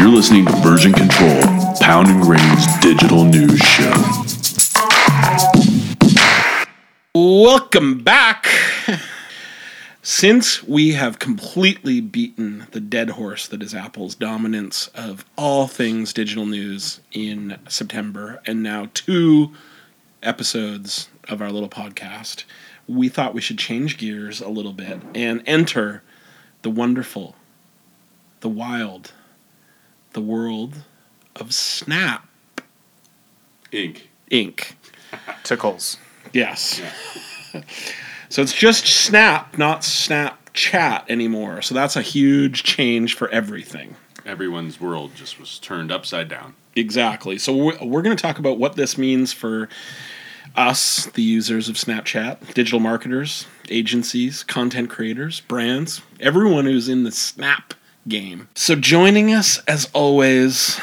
You're listening to Version Control, Pound and Grain's digital news show. Welcome back. Since we have completely beaten the dead horse that is Apple's dominance of all things digital news in September, and now two episodes of our little podcast, we thought we should change gears a little bit and enter the wonderful, the wild, the world of Snap Inc. Inc. Tickles. Yes. so it's just Snap, not Snapchat anymore. So that's a huge change for everything. Everyone's world just was turned upside down. Exactly. So we're, we're going to talk about what this means for us, the users of Snapchat, digital marketers, agencies, content creators, brands, everyone who's in the Snap game. So joining us, as always,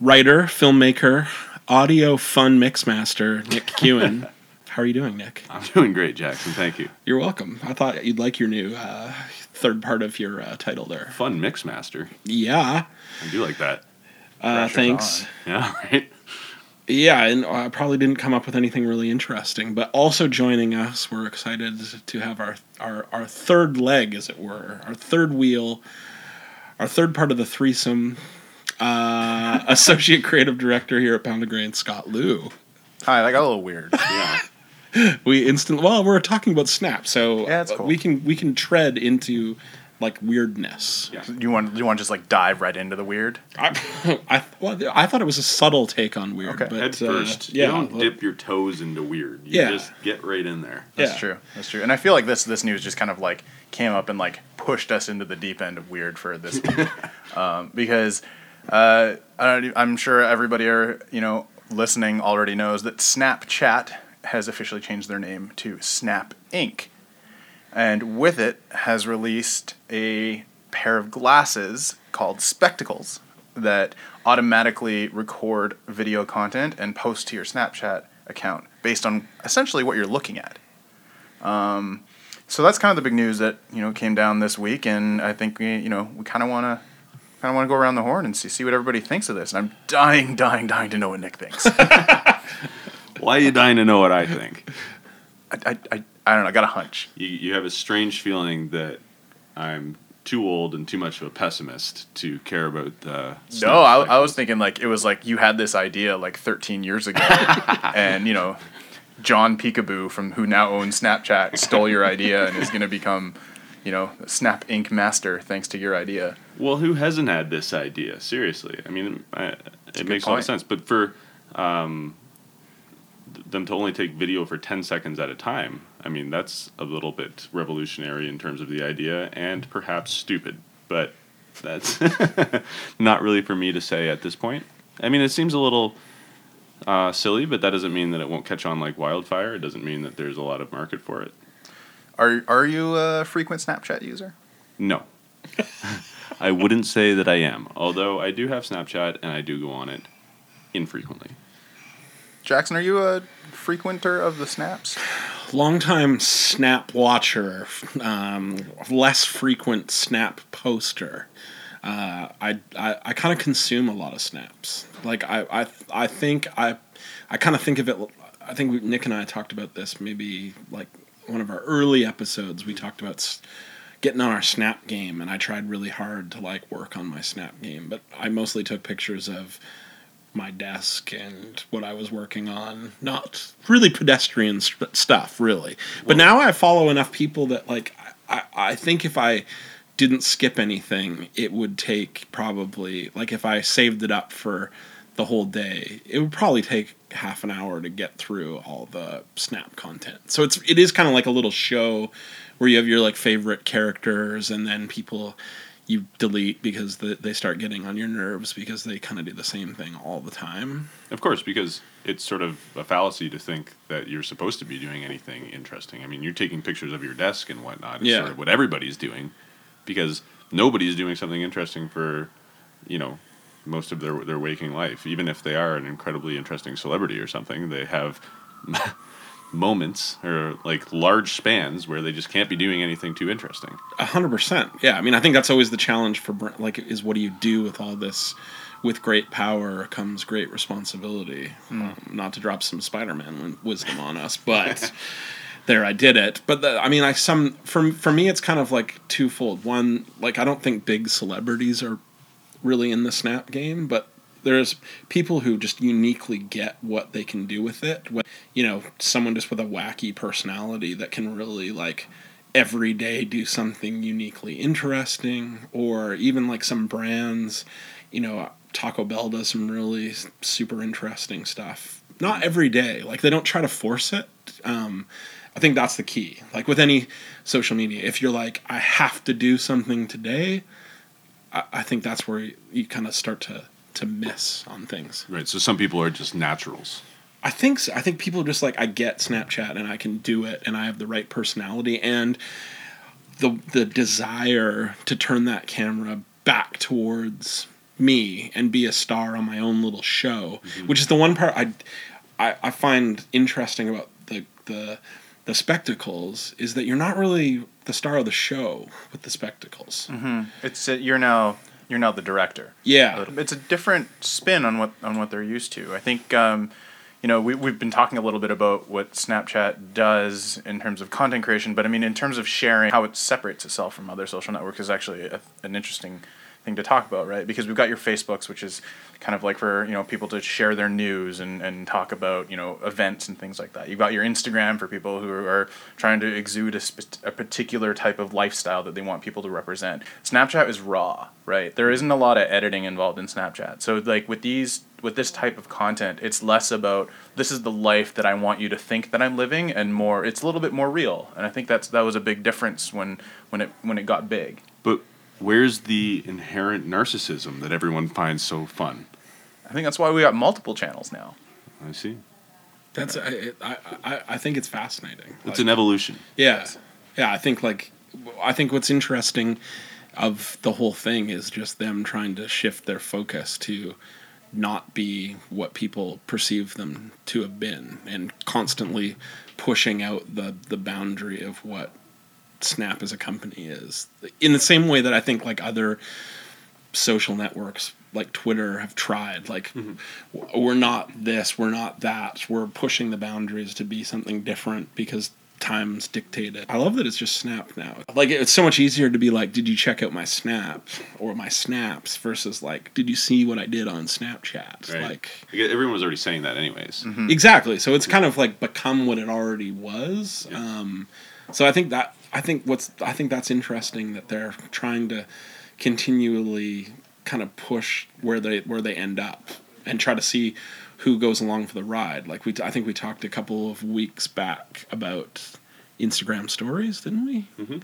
writer, filmmaker, audio fun mixmaster, Nick Kewen. How are you doing, Nick? I'm doing great, Jackson. Thank you. You're welcome. I thought you'd like your new uh, third part of your uh, title there. Fun mix master. Yeah. I do like that. Uh, thanks. on. Yeah, right. Yeah, and I probably didn't come up with anything really interesting, but also joining us, we're excited to have our our, our third leg, as it were, our third wheel, our third part of the threesome. Uh, associate creative director here at Pound and Grain, Scott Liu. Hi, that got a little weird. Yeah. We instant. Well, we're talking about Snap, so Yeah, that's uh, cool. we can we can tread into like weirdness. Yeah. you want you want to just like dive right into the weird? I, I, well, I thought it was a subtle take on weird. Okay. but, Head uh, first. yeah, you don't well, dip your toes into weird. You Yeah. just get right in there. That's Yeah. true. That's true. And I feel like this this news just kind of like came up and like pushed us into the deep end of weird for this week. um, because uh, I don't, I'm sure everybody are you know listening already knows that Snapchat has officially changed their name to Snap Inc. And with it has released a pair of glasses called Spectacles that automatically record video content and post to your Snapchat account based on essentially what you're looking at. Um, so that's kind of the big news that you know came down this week, and I think we you know we kind of want to kind of want to go around the horn and see see what everybody thinks of this. And I'm dying, dying, dying to know what Nick thinks. Why are you dying to know what I think? I, I, I, I don't know. I got a hunch. You, you have a strange feeling that I'm too old and too much of a pessimist to care about the. No, I, I was thinking like it was like you had this idea like 13 years ago, and you know, John Peekaboo from who now owns Snapchat stole your idea and is going to become, you know, Snap Inc. master thanks to your idea. Well, who hasn't had this idea? Seriously, I mean, I, it makes a lot of sense. But for um, th- them to only take video for ten seconds at a time, I mean, that's a little bit revolutionary in terms of the idea, and perhaps stupid. But that's not really for me to say at this point. I mean, it seems a little uh, silly, but that doesn't mean that it won't catch on like wildfire. It doesn't mean that there's a lot of market for it. Are are you a frequent Snapchat user? No. I wouldn't say that I am, although I do have Snapchat and I do go on it infrequently. Jackson, are you a frequenter of the snaps? longtime Snap watcher, um, less frequent Snap poster. Uh, I I, I kind of consume a lot of snaps. Like I I, I think I I kind of think of it. I think we, Nick and I talked about this maybe like one of our early episodes. We talked about getting on our Snap game, and I tried really hard to like work on my Snap game. But I mostly took pictures of my desk and what I was working on. Not really pedestrian st- stuff, really. But now I follow enough people that like I, I think if I didn't skip anything, it would take probably like if I saved it up for the whole day, it would probably take half an hour to get through all the snap content. So it's it is kind of like a little show where you have your like favorite characters and then people you delete because the, they start getting on your nerves because they kind of do the same thing all the time. Of course, because it's sort of a fallacy to think that you're supposed to be doing anything interesting. I mean, you're taking pictures of your desk and whatnot. It's Yeah. sort of what everybody's doing because nobody's doing something interesting for, you know, most of their their waking life. Even if they are an incredibly interesting celebrity or something, they have moments or like large spans where they just can't be doing anything too interesting. A hundred percent. Yeah, I mean, I think that's always the challenge for like is what do you do with all this? With great power comes great responsibility. Um, not to drop some Spider-Man wisdom on us, but there I did it. But the, I mean, I some for for me, it's kind of like twofold. One, like I don't think big celebrities are really in the snap game, but there's people who just uniquely get what they can do with it. What- You know, someone just with a wacky personality that can really like every day do something uniquely interesting, or even like some brands. You know, Taco Bell does some really super interesting stuff. Not every day. Like they don't try to force it. Um, I think that's the key. Like with any social media, if you're like, I have to do something today, I, I think that's where you, you kind of start to to miss on things. Right. So some people are just naturals. I think so. I think people are just like I get Snapchat and I can do it and I have the right personality and the the desire to turn that camera back towards me and be a star on my own little show, which is the one part I, I I find interesting about the the the spectacles is that you're not really the star of the show with the spectacles. It's uh, you're now you're now the director. Yeah. it's a different spin on what on what they're used to. I think um, you know we we've been talking a little bit about what Snapchat does in terms of content creation, but I mean in terms of sharing, how it separates itself from other social networks is actually a, an interesting thing to talk about, right? Because we've got your Facebooks, which is kind of like for you know people to share their news and, and talk about you know events and things like that. You've got your Instagram for people who are trying to exude a, sp- a particular type of lifestyle that they want people to represent. Snapchat is raw, right? There isn't a lot of editing involved in Snapchat. So like with these with this type of content, it's less about this is the life that I want you to think that I'm living, and more it's a little bit more real. And I think that's that was a big difference when when it when it got big. But where's the inherent narcissism that everyone finds so fun? I think that's why we got multiple channels now. I see. That's I, I I I think it's fascinating. It's Like- an evolution. Yeah, yeah. I think like I think what's interesting of the whole thing is just them trying to shift their focus to not be what people perceive them to have been, and constantly pushing out the the boundary of what Snap as a company is. In the same way that I think like other social networks like Twitter have tried. Like, w- we're not this, we're not that. We're pushing the boundaries to be something different because times dictate it. I love that it's just Snap now. Like, it's so much easier to be like, did you check out my Snap or my Snaps versus like, did you see what I did on Snapchat? Right. Like, Everyone was already saying that, anyways. Exactly. So it's kind of like become what it already was. Yeah. Um, so I think that I think what's I think that's interesting that they're trying to continually kind of push where they where they end up and try to see who goes along for the ride. Like we I think we talked a couple of weeks back about Instagram stories, didn't we? Mm-hmm.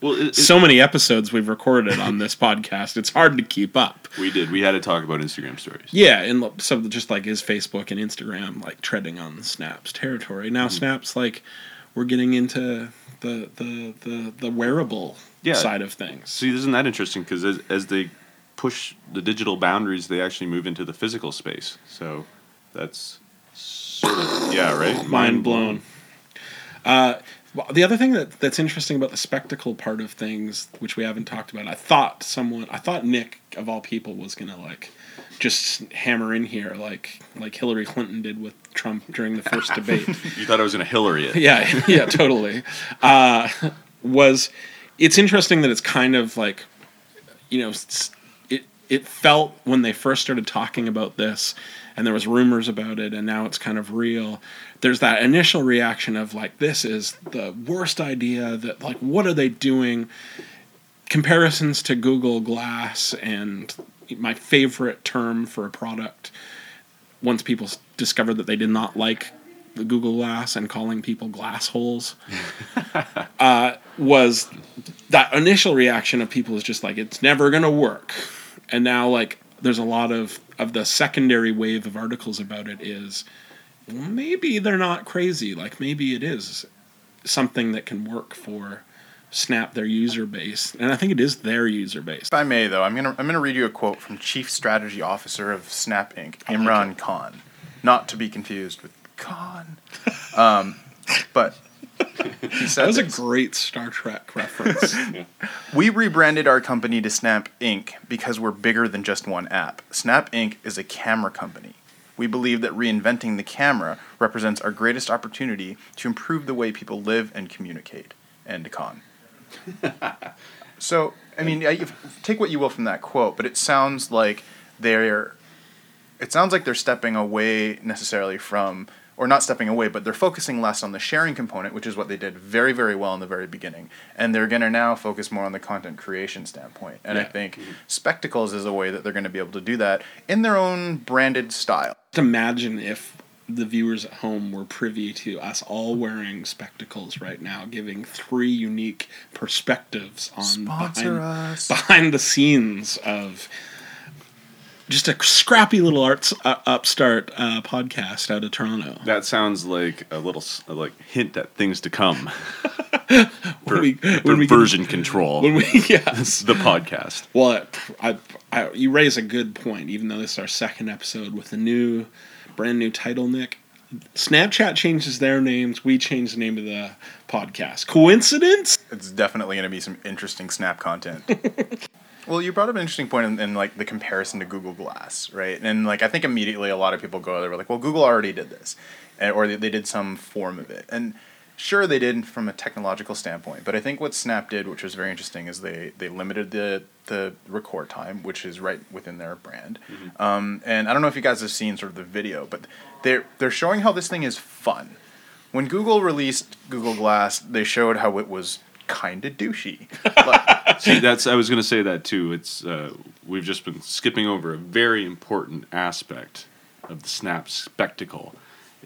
Well, it, it- So many episodes we've recorded on this podcast. It's hard to keep up. we did. We had to talk about Instagram stories. Yeah, and so just like is Facebook and Instagram like treading on Snap's territory now? Mm-hmm. Snap's like we're getting into the the the, the wearable Yeah. side of things. See, isn't that interesting? Because as, as they push the digital boundaries, they actually move into the physical space. So that's sort of yeah, right. Mind blown. Uh, well, the other thing that that's interesting about the spectacle part of things, which we haven't talked about, I thought someone, I thought Nick of all people was gonna like just hammer in here like like Hillary Clinton did with Trump during the first debate. You thought I was going to Hillary it. yeah, yeah, totally. Uh, was it's interesting that it's kind of like, you know, it it felt when they first started talking about this, and there was rumors about it, and now it's kind of real. There's that initial reaction of like, this is the worst idea. That like, what are they doing? Comparisons to Google Glass and my favorite term for a product once people discovered that they did not like the Google Glass and calling people glass holes, uh, was that initial reaction of people is just like it's never gonna work, and now like there's a lot of of the secondary wave of articles about it is well, maybe they're not crazy, like maybe it is something that can work for Snap their user base, and I think it is their user base. If I may, though, I'm gonna I'm gonna read you a quote from Chief Strategy Officer of Snap Inc. Imran Khan, not to be confused with Khan, Um, but he said That was a great Star Trek reference. We rebranded our company to Snap Inc. because we're bigger than just one app. Snap Inc. is a camera company. We believe that reinventing the camera represents our greatest opportunity to improve the way people live and communicate. End con. so, I mean, I- take what you will from that quote, but it sounds like they're, it sounds like they're stepping away necessarily from, or not stepping away, but they're focusing less on the sharing component, which is what they did very, very well in the very beginning, and they're going to now focus more on the content creation standpoint. And I Yeah. think spectacles is a way that they're going to be able to do that in their own branded style. Just imagine if the viewers at home were privy to us all wearing spectacles right now, giving three unique perspectives on behind, us. behind the scenes of just a scrappy little arts uh, upstart uh, podcast out of Toronto. That sounds like a little like hint at things to come for, we- for we get- version control. When we yes, the podcast. Well, I, I, you raise a good point. Even though this is our second episode with a new, brand new title, Nick. Snapchat changes their names. We change the name of the podcast. Coincidence? it's definitely going to be some interesting snap content. well, you brought up an interesting point in, in like the comparison to Google Glass, right? And like I think immediately a lot of people go, they were like, well, Google already did this, and, or they, they did some form of it, and sure they did from a technological standpoint. But I think what Snap did, which was very interesting, is they they limited the the record time, which is right within their brand. Um, and I don't know if you guys have seen sort of the video, but they're they're showing how this thing is fun. When Google released Google Glass, they showed how it was kind of douchey. Like, See, that's I was going to say that too. It's uh, we've just been skipping over a very important aspect of the Snap spectacle,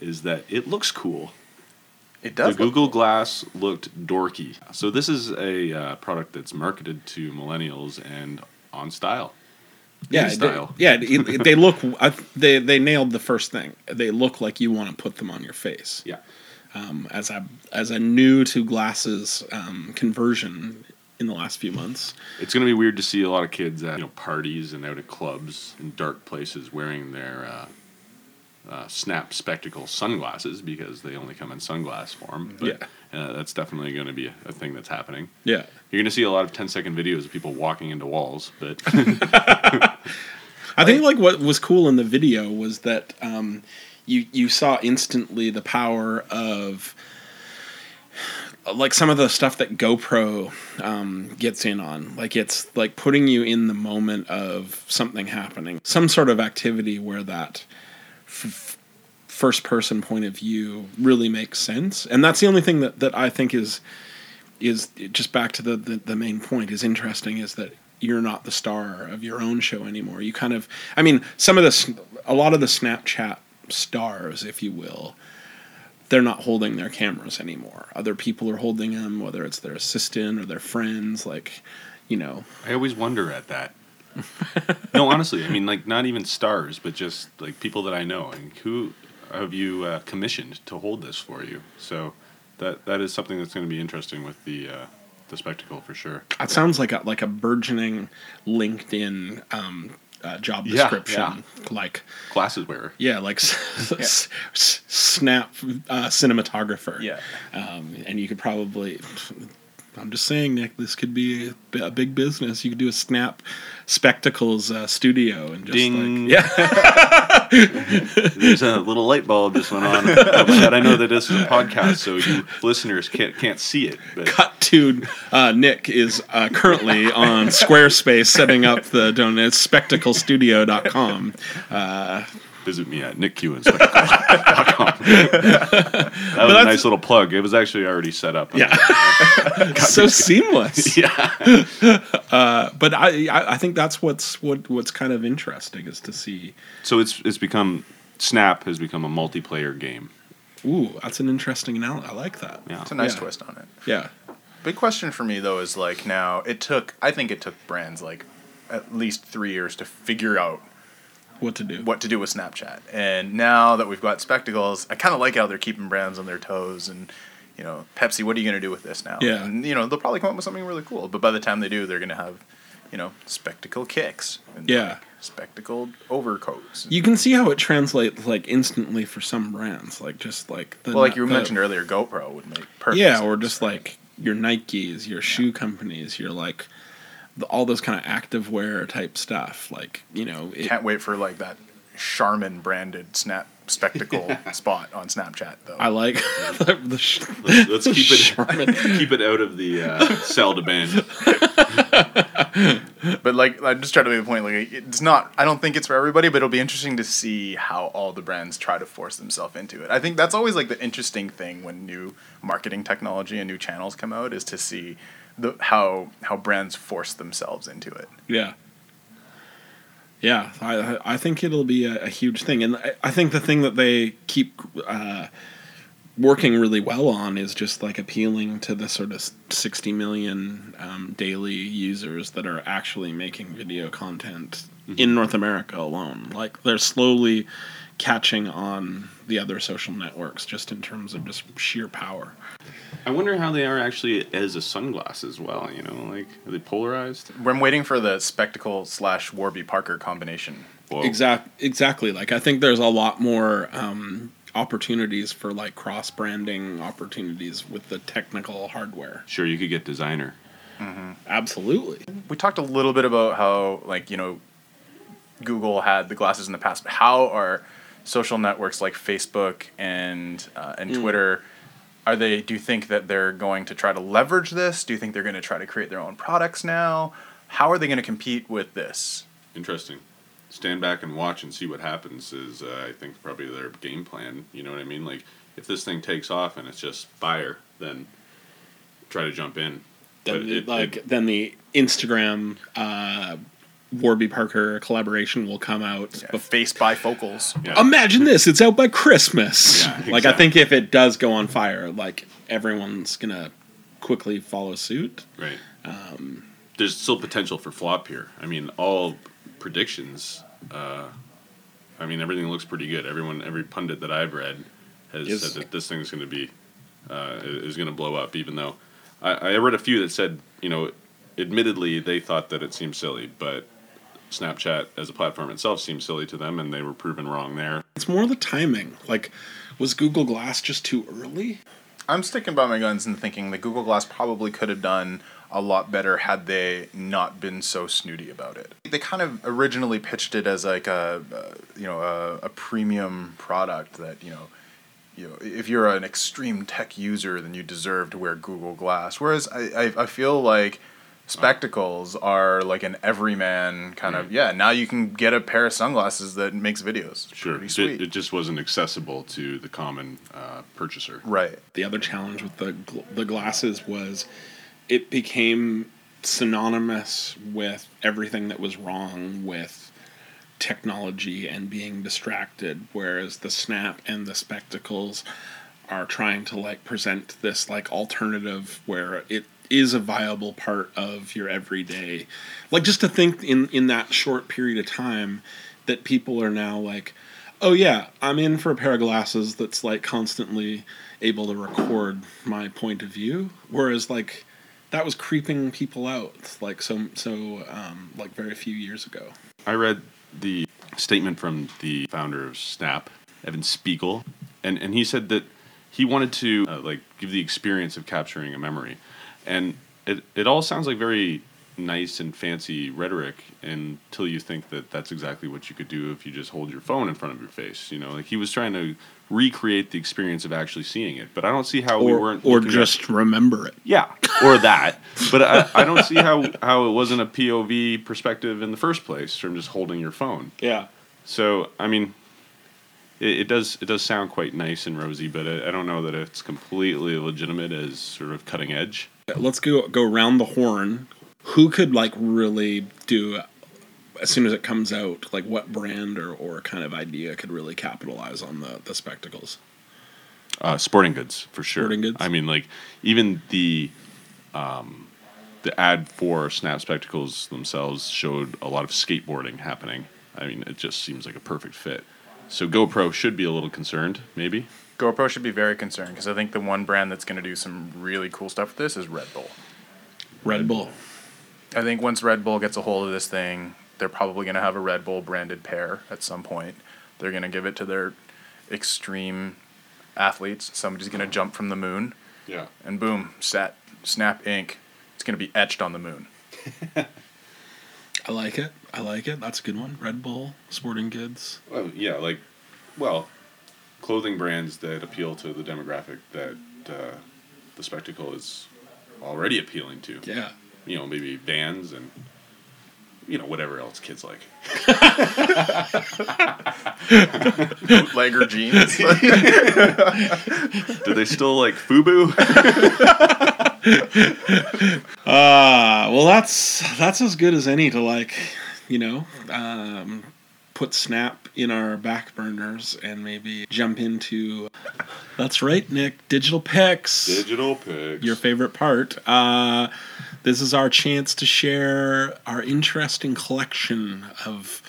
is that it looks cool. It The does. look Google cool. Glass looked dorky. So this is a uh, product that's marketed to millennials and on style. Yeah, they, style. yeah. it- they look. I, they they nailed the first thing. They look like you want to put them on your face. Yeah. Um, as I as a new to glasses um, conversion in the last few months. It's going to be weird to see a lot of kids at you know parties and out at clubs in dark places wearing their uh, uh, Snap spectacle sunglasses because they only come in sunglass form. But Yeah. uh, that's definitely going to be a, a thing that's happening. Yeah. You're going to see a lot of 10 second videos of people walking into walls, but I think like what was cool in the video was that um, you you saw instantly the power of like some of the stuff that GoPro um, gets in on. Like it's like putting you in the moment of something happening, some sort of activity where that f- first person point of view really makes sense. And that's the only thing that, that I think is is just back to the, the the main point is interesting is that you're not the star of your own show anymore. You kind of, I mean, some of this, a lot of the Snapchat stars, if you will, they're not holding their cameras anymore. Other people are holding them, whether it's their assistant or their friends. Like, you know, I always wonder at that. no, honestly, I mean, like not even stars, but just like people that I know. Like, who have you uh, commissioned to hold this for you? So that that is something that's going to be interesting with the uh, the spectacle for sure. it sounds like a like a burgeoning LinkedIn um, uh, job Yeah, description. Like, Glasses wearer. yeah, like s- s- s- snap uh, cinematographer. Yeah. um, and you could probably i'm just saying nick this could be a, a big business you could do a snap spectacles uh, studio and just Ding. like yeah There's a little light bulb just went on. I know that this is a podcast, so you listeners can't can't see it. But cut to uh, nick is uh, currently on squarespace setting up the donate spectaclestudio.com uh, visit me at nickqinspectacle.com. that was a nice little plug. It was actually already set up. yeah so seamless yeah. uh, but I, I i think that's what's what what's kind of interesting is to see So it's it's become Snap has become a multiplayer game. ooh that's an interesting analogy i like that Yeah. It's a nice Yeah. twist on it. yeah Big question for me though is like now it took I think it took brands like at least three years to figure out what to do what to do with Snapchat. And now that we've got spectacles, I kind of like how they're keeping brands on their toes. And you know, Pepsi, what are you going to do with this now? Yeah. And you know, they'll probably come up with something really cool. But by the time they do, they're going to have you know, spectacle kicks. And Yeah. like, spectacled overcoats. You can see how it translates like instantly for some brands, like just like the well, like you the- mentioned earlier, GoPro would make perfect. yeah, or just right? like your Nikes, your shoe companies, your like the, all those kind of active wear type stuff. Like you know, it, Can't wait for like that Charmin branded snap spectacle spot on Snapchat though. I like the, the sh- Let's, let's keep it Charmin. keep it out of the uh, cell to ban. but like I just try to make the point like it's not I don't think it's for everybody, but it'll be interesting to see how all the brands try to force themselves into it. I think that's always like the interesting thing when new marketing technology and new channels come out is to see the how how brands force themselves into it. Yeah. Yeah, I I think it'll be a, a huge thing, and I, I think the thing that they keep uh, working really well on is just like appealing to the sort of sixty million um, daily users that are actually making video content in North America alone. Like they're slowly catching on the other social networks, just in terms of just sheer power. I wonder how they are actually as a sunglass as well. You know, like are they polarized? I'm waiting for the spectacle slash Warby Parker combination. Whoa. Exact, exactly. Like I think there's a lot more um, opportunities for like cross branding opportunities with the technical hardware. Sure, you could get designer. Absolutely. We talked a little bit about how like you know Google had the glasses in the past, but how are social networks like Facebook and uh, and Twitter are they do you think that they're going to try to leverage this? Do you think they're going to try to create their own products now? How are they going to compete with this? Interesting. Stand back and watch and see what happens is, uh, I think, probably their game plan. You know what I mean? Like, if this thing takes off and it's just fire, then try to jump in. Then But the, it- like it- then the Instagram uh, Warby Parker collaboration will come out. Yeah, bef- face bifocals. yeah. Imagine this! It's out by Christmas. Yeah, Like I think if it does go on fire, like everyone's gonna quickly follow suit. Right. Um, There's still potential for flop here. I mean, all predictions. Uh, I mean, everything looks pretty good. Everyone, every pundit that I've read has Is- said that this thing's going to be uh, is going to blow up. Even though I, I read a few that said, you know, admittedly they thought that it seemed silly, but Snapchat as a platform itself seemed silly to them, and they were proven wrong there. It's more the timing. Like, was Google Glass just too early? I'm sticking by my guns and thinking that Google Glass probably could have done a lot better had they not been so snooty about it. They kind of originally pitched it as like a, uh, you know, a, a premium product that you know, you know, if you're an extreme tech user, then you deserve to wear Google Glass. Whereas I, I, I feel like spectacles are like an everyman kind of yeah. Now you can get a pair of sunglasses that makes videos. Sure, pretty it, it just wasn't accessible to the common uh, purchaser. right. The other challenge with the gl- the glasses was it became synonymous with everything that was wrong with technology and being distracted whereas the snap and the spectacles are trying to like present this like alternative where it is a viable part of your everyday like just to think in in that short period of time that people are now like oh yeah i'm in for a pair of glasses that's like constantly able to record my point of view. Whereas like that was creeping people out like so so um like very few years ago. I read the statement from the founder of Snap, Evan Spiegel, and, and he said that he wanted to uh, like give the experience of capturing a memory, and it it all sounds like very nice and fancy rhetoric until you think that that's exactly what you could do if you just hold your phone in front of your face. You know, like he was trying to recreate the experience of actually seeing it, but I don't see how we weren't or looking at- just remember it yeah, or that. But I, I don't see how, how it wasn't a POV perspective in the first place from just holding your phone. yeah So I mean, it, it does it does sound quite nice and rosy, but I, I don't know that it's completely legitimate as sort of cutting edge. let's go go around the horn who could like really do as soon as it comes out like what brand or, or kind of idea could really capitalize on the the spectacles Uh, sporting goods for sure. Sporting goods? I mean, like even the um, the ad for Snap Spectacles themselves showed a lot of skateboarding happening. I mean, it just seems like a perfect fit. So GoPro should be a little concerned, maybe. GoPro should be very concerned because I think the one brand that's going to do some really cool stuff with this is Red Bull. red bull I think once Red Bull gets a hold of this thing, they're probably going to have a Red Bull branded pair at some point. They're going to give it to their extreme athletes. Somebody's going to jump from the moon, Yeah. and boom, set Snap Inc. It's going to be etched on the moon. I like it. I like it. That's a good one. Red Bull, sporting goods. Well, yeah, like, well, clothing brands that appeal to the demographic that uh, the spectacle is already appealing to. Yeah. You know, maybe Vans and you know whatever else kids like. Bootlegger jeans. Do they still like FUBU? Uh, well, that's that's as good as any to like, you know, um, put Snap in our back burners and maybe jump into. That's right, Nick. Digital picks. Digital picks. your favorite part. Uh, this is our chance to share our interesting collection of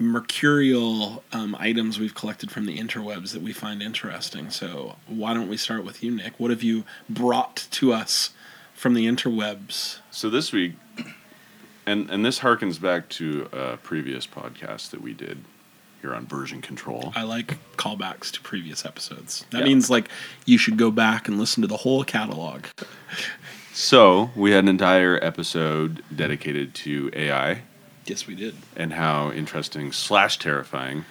mercurial um, items we've collected from the interwebs that we find interesting. So, why don't we start with you, Nick? What have you brought to us from the interwebs? So this week, and and this harkens back to a previous podcast that we did here on version control. I like callbacks to previous episodes. That Yeah. means like you should go back and listen to the whole catalog. So we had an entire episode dedicated to AI Yes, we did. and how interesting slash terrifying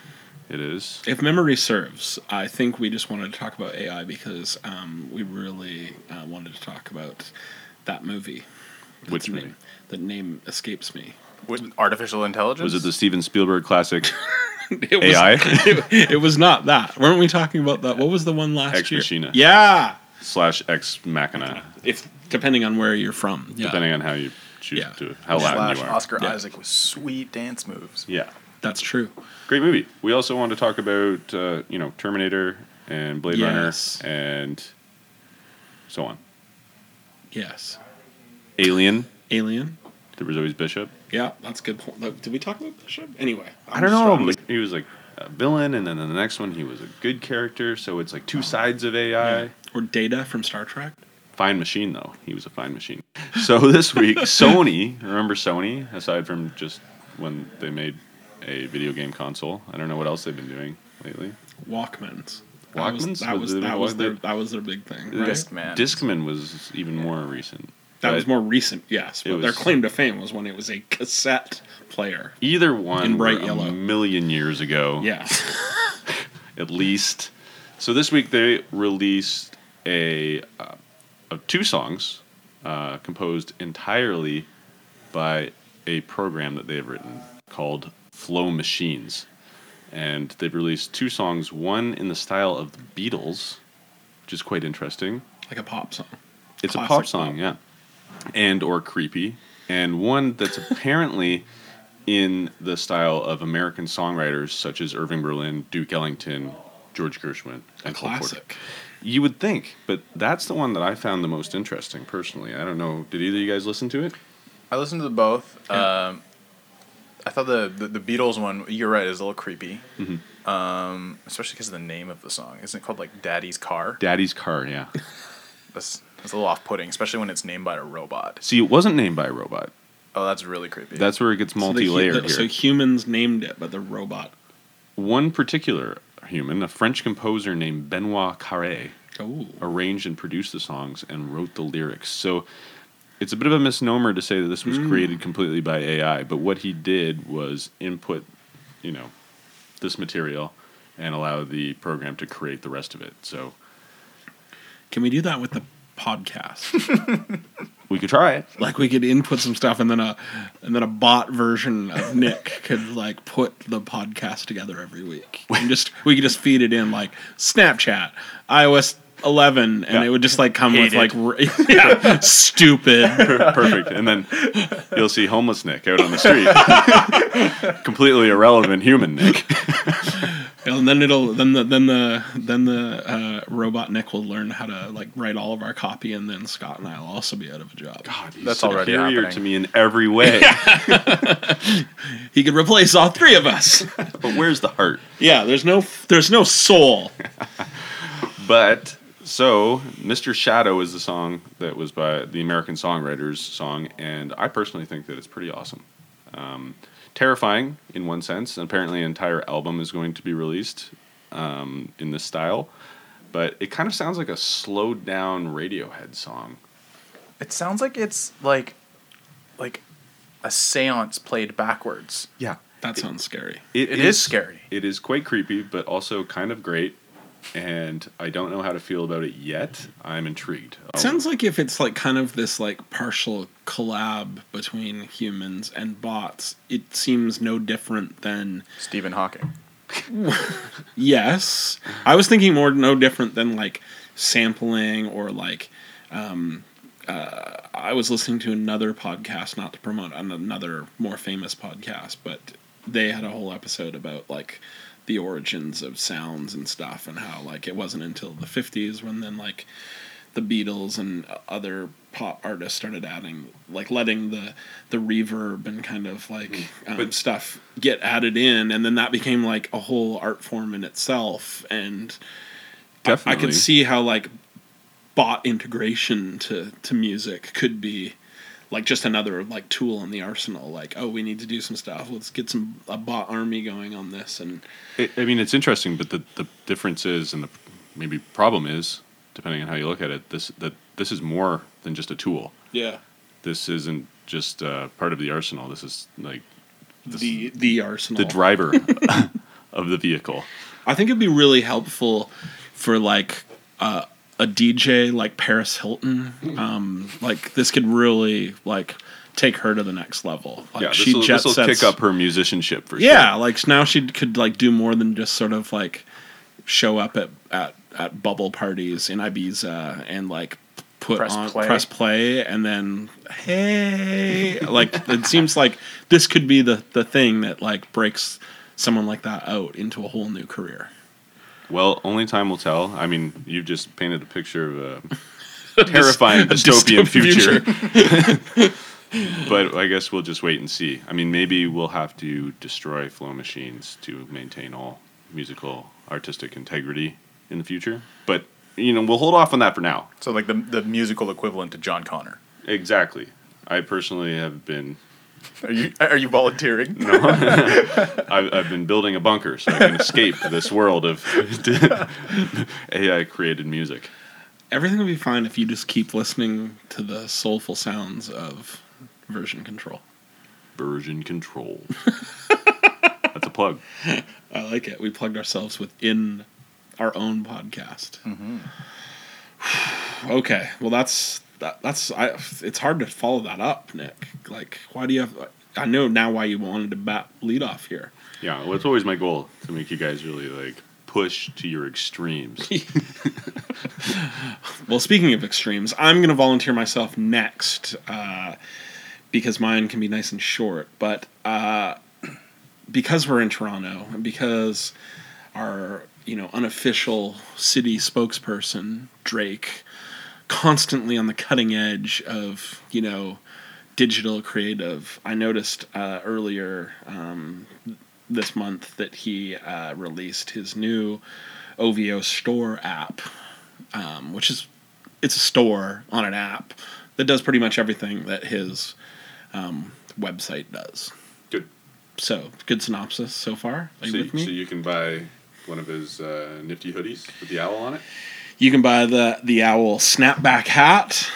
it is. If memory serves, I think we just wanted to talk about AI because um, we really uh, wanted to talk about that movie. Which That's movie? name, that name escapes me. With artificial intelligence? Was it the Steven Spielberg classic It was, AI It, it was not that. Weren't we talking about that? What was the one last Ex year? Machina. Yeah. slash Ex Machina, If depending on where you're from. Yeah. depending on how you choose Yeah. to how Latin Slash you are. Oscar Yeah. Isaac with sweet dance moves. Yeah, That's true. great movie. We also want to talk about uh, you know Terminator and Blade Yes. Runner and so on. Yes. Alien. Alien. There was always Bishop. Yeah, that's a good point. Look, Did we talk about Bishop? Anyway, I I'm don't know. trying to- but He was like a villain, and then the next one he was a good character. So it's like two sides of AI. Or Data from Star Trek. Fine machine though. He was a fine machine. So this week, Sony. Remember Sony? Aside from just when they made a video game console, I don't know what else they've been doing lately. Walkmans. That Walkmans? was that Was was that was was their that was their big thing. Right? Discman. Discman was even more recent. That was more recent, yes. It But their claim to fame was when it was a cassette player. Either one In bright were yellow. a million years ago. Yeah. at least. So this week they released a uh, of two songs uh, composed entirely by a program that they have written called Flow Machines, and they've released two songs. One in the style of the Beatles, which is quite interesting. like a pop song. It's a pop song, pop. yeah, and or creepy, and one that's apparently in the style of American songwriters such as Irving Berlin, Duke Ellington, George Gershwin, A and Cole Porter. Classic. You would think, but that's the one that I found the most interesting personally. I don't know. Did either of you guys listen to it? I listened to the both. Yeah. Um, I thought the, the the Beatles one. You're right. Is a little creepy. Mm-hmm. Um, especially because of the name of the song. Isn't it called like Daddy's Car? Daddy's Car, yeah. That's that's a little off-putting, especially when it's named by a robot. See, it wasn't named by a robot. Oh, that's really creepy. That's where it gets So the hu- multi-layered the- here. So humans named it, but the robot. One particular human, a French composer named Benoit Carré, Oh. arranged and produced the songs and wrote the lyrics. So it's a bit of a misnomer to say that this was mm. created completely by AI, but what he did was input, you know, this material and allow the program to create the rest of it. So Can we do that with the podcast? we could try it. like we could input some stuff and then a and then a bot version of Nick could like put the podcast together every week. And just we could just feed it in like Snapchat, iOS 11 and Yeah. it would just like come with like yeah, stupid. Perfect. And then you'll see homeless Nick out on the street. Completely irrelevant human Nick. And then it'll then the then the then the uh, robot Nick will learn how to like write all of our copy and then Scott and I will also be out of a job. God, he's That's already superior happening. to me in every way. He could replace all three of us. but where's the heart? yeah, there's no there's no soul. But So, Mr. Shadow is the song that was by the American Songwriters song, and I personally think that it's pretty awesome. Um, terrifying in one sense. and Apparently, an entire album is going to be released um, in this style, but it kind of sounds like a slowed down Radiohead song. It sounds like it's like like a séance played backwards. Yeah, That sounds scary. It is scary. It is quite creepy, but also kind of great. And I don't know how to feel about it yet. I'm intrigued. It sounds like if it's like kind of this like partial collab between humans and bots, it seems no different than Stephen Hawking. yes. I was thinking more no different than like sampling or like um uh, I was listening to another podcast, not to promote another more famous podcast, but they had a whole episode about like the origins of sounds and stuff and how like it wasn't until the 50s when then like the Beatles and other pop artists started adding like letting the the reverb and kind of like um, But- stuff get added in. And then that became like a whole art form in itself. And I- I, could see how like bot integration to to music could be like just another like tool in the arsenal like oh we need to do some stuff let's get some a bot army going on this and It, I mean, it's interesting, but the, the difference is, and the maybe problem is, depending on how you look at it, this that this is more than just a tool. yeah This isn't just uh, part of the arsenal. This is like this, the the arsenal the driver of the vehicle. I think it'd be really helpful for like uh, a DJ like Paris Hilton. Um, like this could really like take her to the next level. Like yeah, she this jet will sets. kick up her musicianship for yeah, sure. like now she could like do more than just sort of like show up at at, at bubble parties in Ibiza and like put Press on play. press play and then hey like it seems like this could be the the thing that like breaks someone like that out into a whole new career. Well, only time will tell. I mean, you've just painted a picture of a terrifying A dystopian, dystopian future. but I guess we'll just wait and see. I mean, maybe we'll have to destroy flow machines to maintain all musical artistic integrity in the future. But you know, we'll hold off on that for now. So like the the musical equivalent to John Connor. Exactly. I personally have been Are you are you volunteering? No, I've, I've been building a bunker so I can escape this world of AI created music. Everything will be fine if you just keep listening to the soulful sounds of version control. Version control. That's a plug. I like it. We plugged ourselves within our own podcast. Mm-hmm. okay, well that's that, that's I. It's hard to follow that up, Nick. Like, why do you have? I know now why you wanted to bat lead off here. Yeah, well, it's always my goal to make you guys really like push to your extremes. Well, speaking of extremes, I'm going to volunteer myself next uh, because mine can be nice and short. But uh, because we're in Toronto and because our you know unofficial city spokesperson Drake constantly on the cutting edge of you know digital creative, I noticed uh, earlier um, this month that he uh, released his new OVO store app, um, which is it's a store on an app that does pretty much everything that his um, website does. Good. So good synopsis so far. You So, me? so you can buy one of his uh, nifty hoodies with the owl on it. You can buy the the owl snapback hat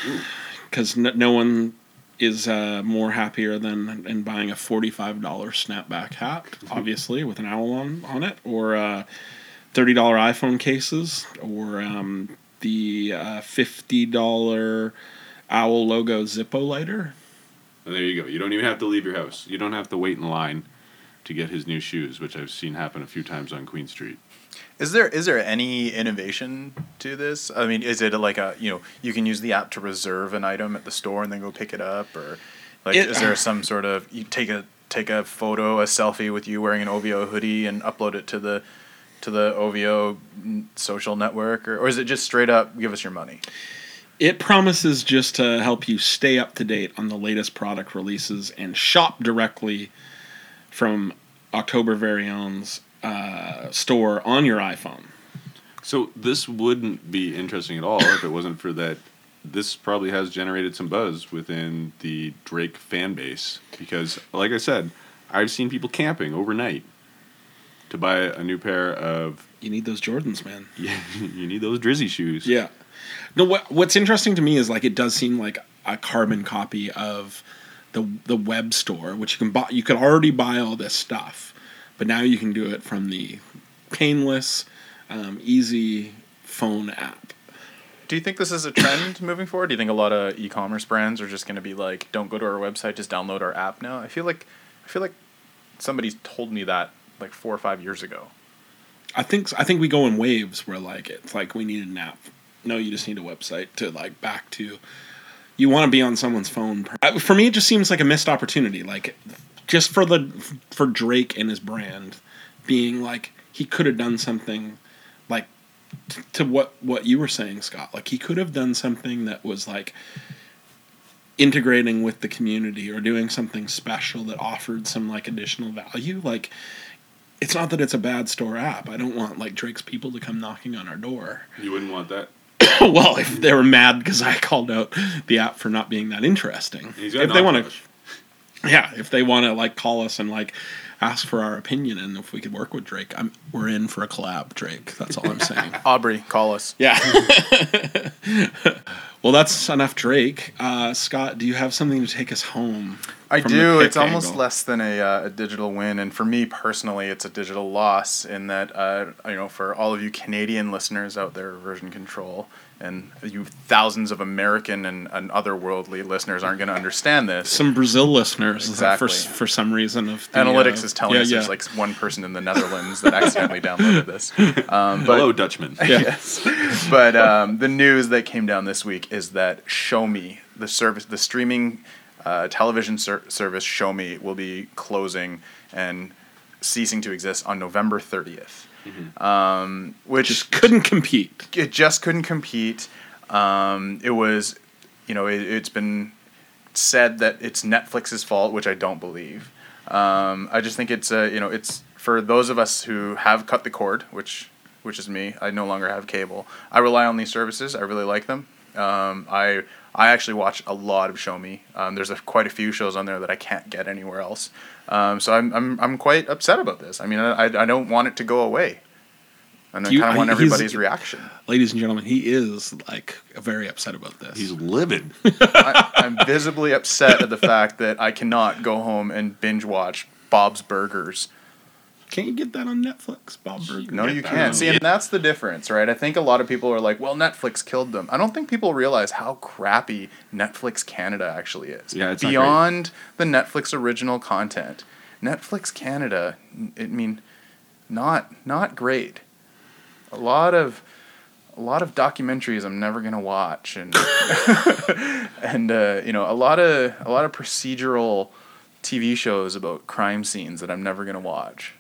because no, no one is uh, more happier than in buying a forty five dollar snapback hat, obviously with an owl on on it, or uh, thirty dollar iPhone cases, or um, the uh, fifty dollar owl logo Zippo lighter. And there you go. You don't even have to leave your house. You don't have to wait in line to get his new shoes, which I've seen happen a few times on Queen Street. Is there is there any innovation to this? I mean, is it like a you know you can use the app to reserve an item at the store and then go pick it up, or like It- is there some sort of you take a take a photo, a selfie with you wearing an OVO hoodie and upload it to the to the OVO social network, or, or is it just straight up give us your money? It promises just to help you stay up to date on the latest product releases and shop directly from October Very Own's uh, store on your iPhone. So this wouldn't be interesting at all if it wasn't for that. This probably has generated some buzz within the Drake fan base because, like I said, I've seen people camping overnight to buy a new pair of. You need those Jordans, man. Yeah, you need those Drizzy shoes. Yeah. No, what what's interesting to me is like it does seem like a carbon copy of the the web store, which you can buy. You could already buy all this stuff, but now you can do it from the painless, um, easy phone app. Do you think this is a trend moving forward? Do you think a lot of e-commerce brands are just going to be like, "Don't go to our website, just download our app"? Now, I feel like, I feel like somebody told me that like four or five years ago. I think I think we go in waves where like it's like we need an app. No, you just need a website to like back to. You want to be on someone's phone. For me, it just seems like a missed opportunity. Like, just for the for Drake and his brand, being like he could have done something, like t- to what what you were saying, Scott. Like he could have done something that was like integrating with the community or doing something special that offered some like additional value. Like it's not that it's a bad store app. I don't want like Drake's people to come knocking on our door. You wouldn't want that. well, if they were mad because I called out the app for not being that interesting, if they want to. Yeah, if they want to like call us and like ask for our opinion and if we could work with Drake, I'm we're in for a collab, Drake. That's all I'm saying. Aubrey, call us. yeah. well, that's enough Drake. Uh, Scott, do you have something to take us home? I do. pick It's almost less than a, uh, a digital win, and for me personally, it's a digital loss. In that, uh, you know, for all of you Canadian listeners out there, version control, and you thousands of American and, and otherworldly listeners aren't going to understand this. Some Brazil listeners Exactly. for for some reason of the, Analytics uh, is telling yeah, us yeah. there's like one person in the Netherlands that accidentally downloaded this. Um, but Hello, Dutchman. yes. But um, the news that came down this week is that Shomi, the service, the streaming uh, television ser- service Shomi, will be closing and ceasing to exist on November 30th. Um, which just couldn't compete. it just couldn't compete. Um, it was, you know, it, it's been said that it's Netflix's fault, which I don't believe. Um, I just think it's uh, you know it's for those of us who have cut the cord, which which is me. I no longer have cable. I rely on these services. I really like them. Um, I I actually watch a lot of Shomi. Um, there's a, quite a few shows on there that I can't get anywhere else. Um, so I'm, I'm I'm quite upset about this. I mean, I, I don't want it to go away. And I Do you- kind of want everybody's reaction. Ladies and gentlemen, he is like very upset about this. He's livid. I, I'm visibly upset at the fact that I cannot go home and binge watch Bob's Burgers. Can't you get that on Netflix, Bob Burger? No, you can't. See, and that's the difference, right? I think a lot of people are like, well, Netflix killed them. I don't think people realize how crappy Netflix Canada actually is. Yeah, it's not great. Beyond the Netflix original content, Netflix Canada, I mean, not not great. A lot of a lot of documentaries I'm never gonna watch, and and uh, you know a lot of a lot of procedural TV shows about crime scenes that I'm never gonna watch.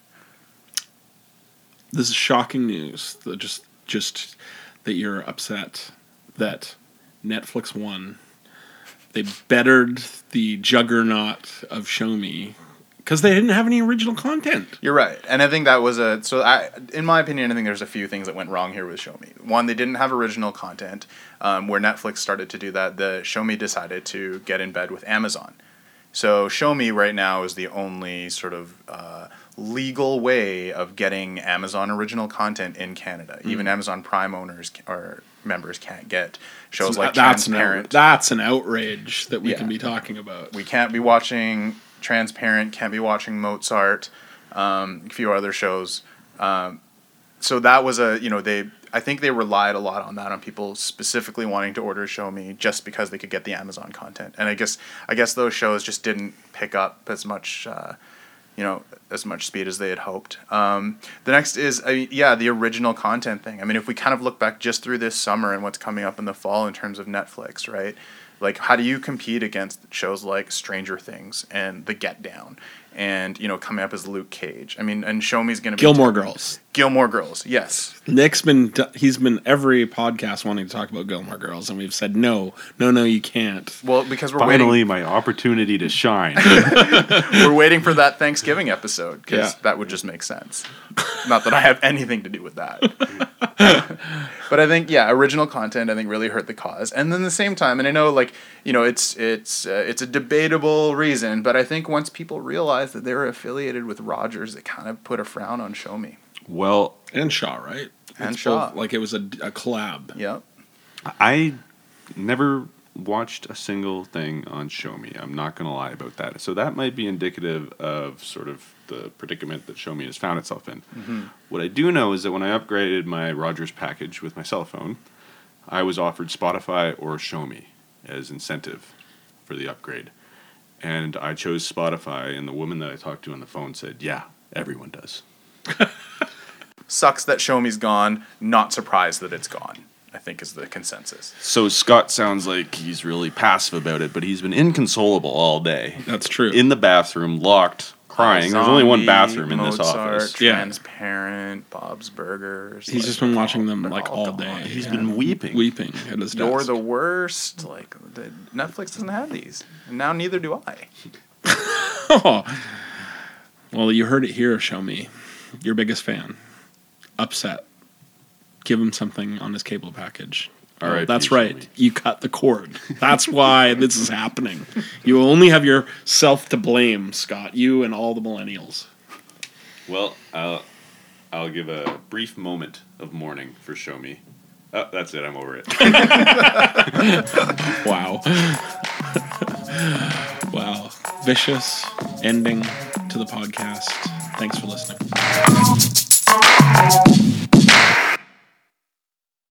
This is shocking news. That just just that you're upset that Netflix won. They bettered the juggernaut of Shomi because they didn't have any original content. You're right, and I think that was a so. I, in my opinion, I think there's a few things that went wrong here with Shomi. One, they didn't have original content. Um, where Netflix started to do that, the Shomi decided to get in bed with Amazon. So Shomi right now is the only sort of uh, legal way of getting Amazon original content in Canada. Even Amazon Prime owners or members can't get shows like that's an Transparent. out- that's an outrage that we Yeah. can be talking about. we can't be watching Transparent, can't be watching Mozart, um, a few other shows. Um, so that was a you know they I think they relied a lot on that on people specifically wanting to order Shomi just because they could get the Amazon content, and I guess I guess those shows just didn't pick up as much. Uh, you know, as much speed as they had hoped. Um, the next is, I yeah, the original content thing. I mean, if we kind of look back just through this summer and what's coming up in the fall in terms of Netflix, right? Like, how do you compete against shows like Stranger Things and The Get Down, and you know, coming up as Luke Cage? I mean, and Shomi's going to be Gilmore Girls. Gilmore Girls, yes. Nick's been he's been every podcast wanting to talk about Gilmore Girls, and we've said no, no, no, you can't. Well, because we're waiting. Finally, my opportunity to shine. we're waiting for that Thanksgiving episode because Yeah. that would just make sense. Not that I have anything to do with that. but I think yeah, original content I think really hurt the cause. And then the same time, and I know like you know it's it's uh, it's a debatable reason, but I think once people realized that they were affiliated with Rogers, it kind of put a frown on Shomi. Well, and Shaw, right? And It's Shaw. both- like it was a, a collab. Yep. I never watched a single thing on Shomi. I'm not going to lie about that. So that might be indicative of sort of the predicament that Shomi has found itself in. Mm-hmm. What I do know is that when I upgraded my Rogers package with my cell phone, I was offered Spotify or Show Me as incentive for the upgrade. And I chose Spotify, and the woman that I talked to on the phone said, Yeah, everyone does. Sucks that Shomi's gone. Not surprised that it's gone. I think is the consensus. So Scott sounds like he's really passive about it, but he's been inconsolable all day. That's true. in the bathroom, locked, crying. There's only one bathroom in this Mozart, office. Yeah. Transparent, Bob's Burgers. He's like, just been watching them like all gone. day. He's Yeah. been weeping. weeping at his You're desk. the worst. Like the, Netflix doesn't have these, and now neither do I. Oh. Well, you heard it here. Show me your biggest fan. Upset. Give him something on his cable package. All Oh, right, that's right. You cut the cord. That's why this is happening. You only have yourself to blame, Scott. You and all the millennials. Well, I'll, I'll give a brief moment of mourning for Shomi. Oh, that's it. I'm over it. Wow. wow. Vicious ending to the podcast. Thanks for listening.